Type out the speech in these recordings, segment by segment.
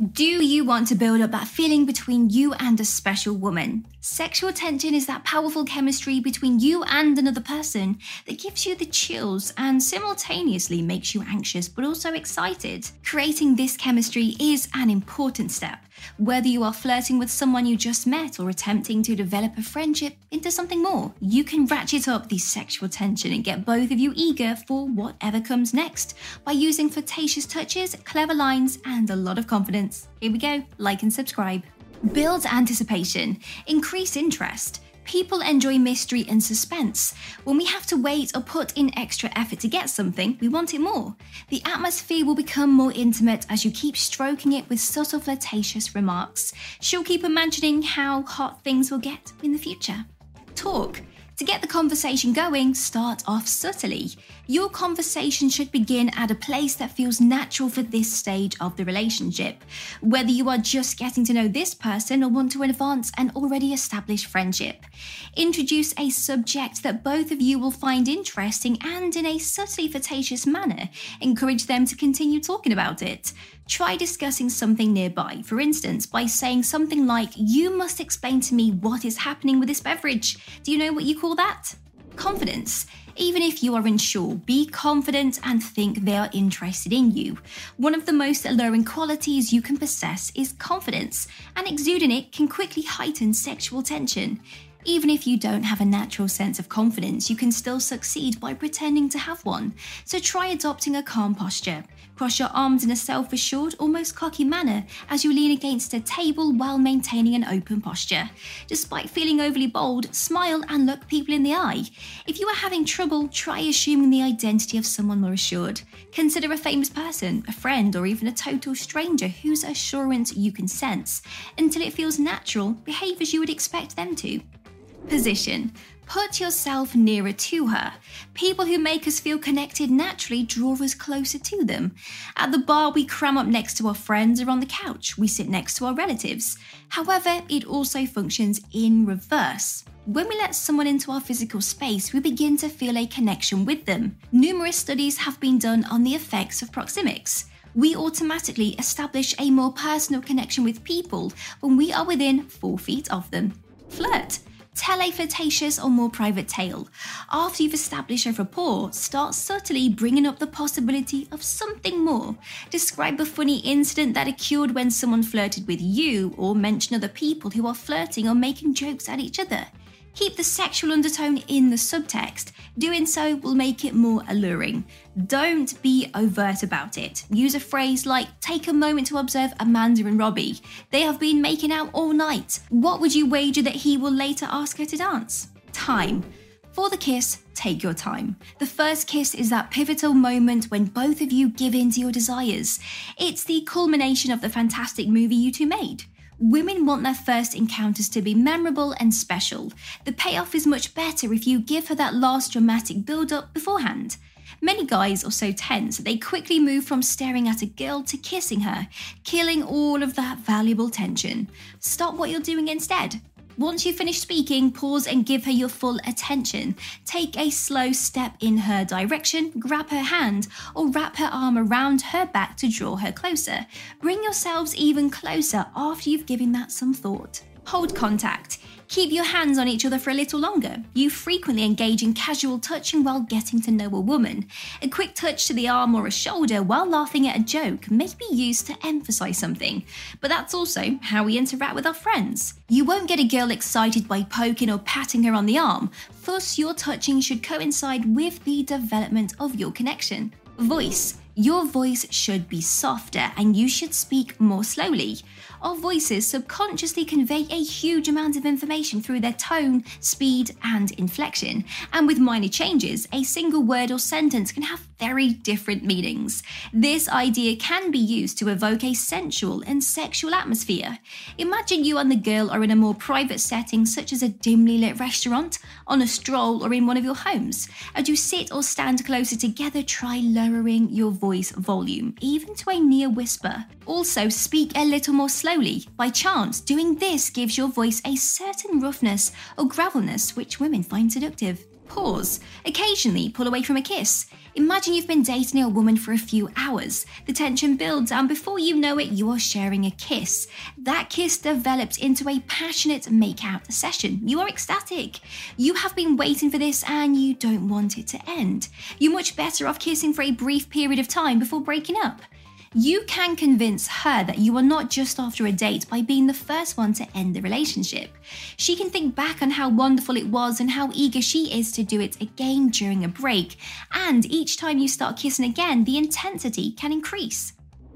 Do you want to build up that feeling between you and a special woman? Sexual tension is that powerful chemistry between you and another person that gives you the chills and simultaneously makes you anxious but also excited. Creating this chemistry is an important step, whether you are flirting with someone you just met or attempting to develop a friendship into something more. You can ratchet up the sexual tension and get both of you eager for whatever comes next by using flirtatious touches, clever lines, and a lot of confidence. Here we go, like and subscribe. Build anticipation, increase interest. People enjoy mystery and suspense. When we have to wait or put in extra effort to get something, we want it more. The atmosphere will become more intimate as you keep stroking it with subtle flirtatious remarks. She'll keep imagining how hot things will get in the future. Talk. To get the conversation going, start off subtly. Your conversation should begin at a place that feels natural for this stage of the relationship. Whether you are just getting to know this person or want to advance an already established friendship. Introduce a subject that both of you will find interesting and, in a subtly flirtatious manner, encourage them to continue talking about it. Try discussing something nearby, for instance, by saying something like, You must explain to me what is happening with this beverage. Do you know what you call that? Confidence. Even if you are unsure, be confident and think they are interested in you. One of the most alluring qualities you can possess is confidence, and exuding it can quickly heighten sexual tension. Even if you don't have a natural sense of confidence, you can still succeed by pretending to have one. So try adopting a calm posture. Cross your arms in a self assured, almost cocky manner as you lean against a table while maintaining an open posture. Despite feeling overly bold, smile and look people in the eye. If you are having trouble, try assuming the identity of someone more assured. Consider a famous person, a friend, or even a total stranger whose assurance you can sense. Until it feels natural, behave as you would expect them to. Position. Put yourself nearer to her. People who make us feel connected naturally draw us closer to them. At the bar, we cram up next to our friends, or on the couch, we sit next to our relatives. However, it also functions in reverse. When we let someone into our physical space, we begin to feel a connection with them. Numerous studies have been done on the effects of proxemics we automatically establish a more personal connection with people when we are within four feet of them. Flirt. Tell a flirtatious or more private tale. After you've established a rapport, start subtly bringing up the possibility of something more. Describe a funny incident that occurred when someone flirted with you, or mention other people who are flirting or making jokes at each other. Keep the sexual undertone in the subtext. Doing so will make it more alluring. Don't be overt about it. Use a phrase like, take a moment to observe Amanda and Robbie. They have been making out all night. What would you wager that he will later ask her to dance? Time. For the kiss, take your time. The first kiss is that pivotal moment when both of you give in to your desires. It's the culmination of the fantastic movie you two made. Women want their first encounters to be memorable and special. The payoff is much better if you give her that last dramatic build up beforehand. Many guys are so tense that they quickly move from staring at a girl to kissing her, killing all of that valuable tension. Stop what you're doing instead. Once you finish speaking, pause and give her your full attention. Take a slow step in her direction, grab her hand, or wrap her arm around her back to draw her closer. Bring yourselves even closer after you've given that some thought. Hold contact. Keep your hands on each other for a little longer. You frequently engage in casual touching while getting to know a woman. A quick touch to the arm or a shoulder while laughing at a joke may be used to emphasize something, but that's also how we interact with our friends. You won't get a girl excited by poking or patting her on the arm, thus, your touching should coincide with the development of your connection. Voice. Your voice should be softer and you should speak more slowly. Our voices subconsciously convey a huge amount of information through their tone, speed, and inflection, and with minor changes, a single word or sentence can have very different meanings. This idea can be used to evoke a sensual and sexual atmosphere. Imagine you and the girl are in a more private setting, such as a dimly lit restaurant, on a stroll, or in one of your homes. As you sit or stand closer together, try lowering your voice volume, even to a near whisper. Also, speak a little more slowly. Slowly, by chance, doing this gives your voice a certain roughness or gravelness which women find seductive. Pause. Occasionally, pull away from a kiss. Imagine you've been dating a woman for a few hours. The tension builds, and before you know it, you are sharing a kiss. That kiss develops into a passionate make-out session. You are ecstatic. You have been waiting for this and you don't want it to end. You're much better off kissing for a brief period of time before breaking up. You can convince her that you are not just after a date by being the first one to end the relationship. She can think back on how wonderful it was and how eager she is to do it again during a break. And each time you start kissing again, the intensity can increase.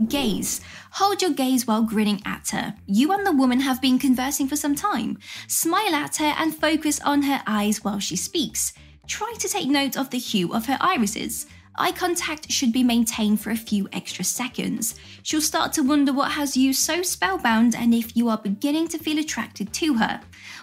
Gaze. Hold your gaze while grinning at her. You and the woman have been conversing for some time. Smile at her and focus on her eyes while she speaks. Try to take note of the hue of her irises. Eye contact should be maintained for a few extra seconds. She'll start to wonder what has you so spellbound and if you are beginning to feel attracted to her.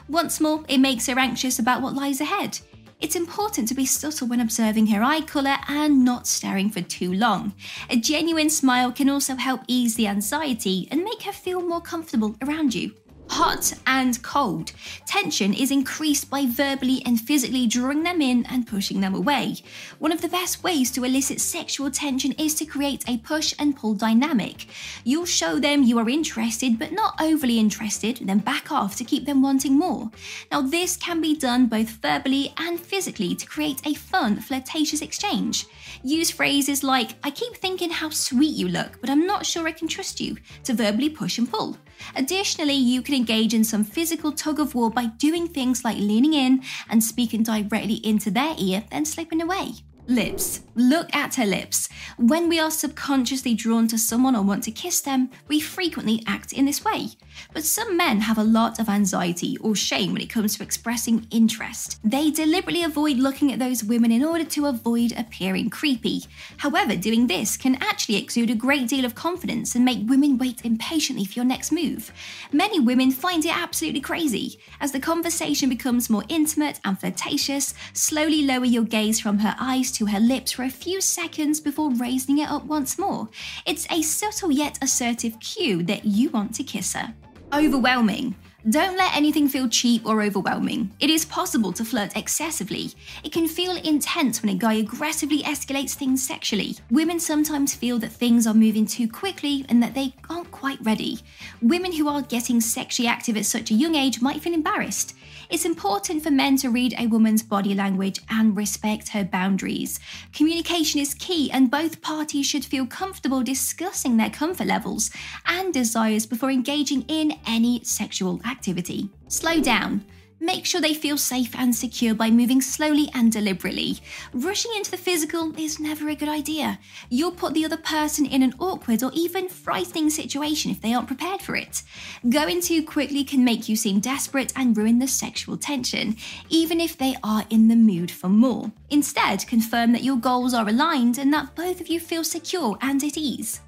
Once more, it makes her anxious about what lies ahead. It's important to be subtle when observing her eye colour and not staring for too long. A genuine smile can also help ease the anxiety and make her feel more comfortable around you hot and cold. Tension is increased by verbally and physically drawing them in and pushing them away. One of the best ways to elicit sexual tension is to create a push and pull dynamic. You'll show them you are interested but not overly interested, then back off to keep them wanting more. Now, this can be done both verbally and physically to create a fun, flirtatious exchange. Use phrases like, I keep thinking how sweet you look, but I'm not sure I can trust you, to verbally push and pull. Additionally, you can engage in some physical tug of war by doing things like leaning in and speaking directly into their ear, then slipping away. Lips. Look at her lips. When we are subconsciously drawn to someone or want to kiss them, we frequently act in this way. But some men have a lot of anxiety or shame when it comes to expressing interest. They deliberately avoid looking at those women in order to avoid appearing creepy. However, doing this can actually exude a great deal of confidence and make women wait impatiently for your next move. Many women find it absolutely crazy. As the conversation becomes more intimate and flirtatious, slowly lower your gaze from her eyes to her lips for a few seconds before raising it up once more. It's a subtle yet assertive cue that you want to kiss her. Overwhelming. Don't let anything feel cheap or overwhelming. It is possible to flirt excessively. It can feel intense when a guy aggressively escalates things sexually. Women sometimes feel that things are moving too quickly and that they aren't quite ready. Women who are getting sexually active at such a young age might feel embarrassed. It's important for men to read a woman's body language and respect her boundaries. Communication is key, and both parties should feel comfortable discussing their comfort levels and desires before engaging in any sexual activity. Slow down. Make sure they feel safe and secure by moving slowly and deliberately. Rushing into the physical is never a good idea. You'll put the other person in an awkward or even frightening situation if they aren't prepared for it. Going too quickly can make you seem desperate and ruin the sexual tension, even if they are in the mood for more. Instead, confirm that your goals are aligned and that both of you feel secure and at ease.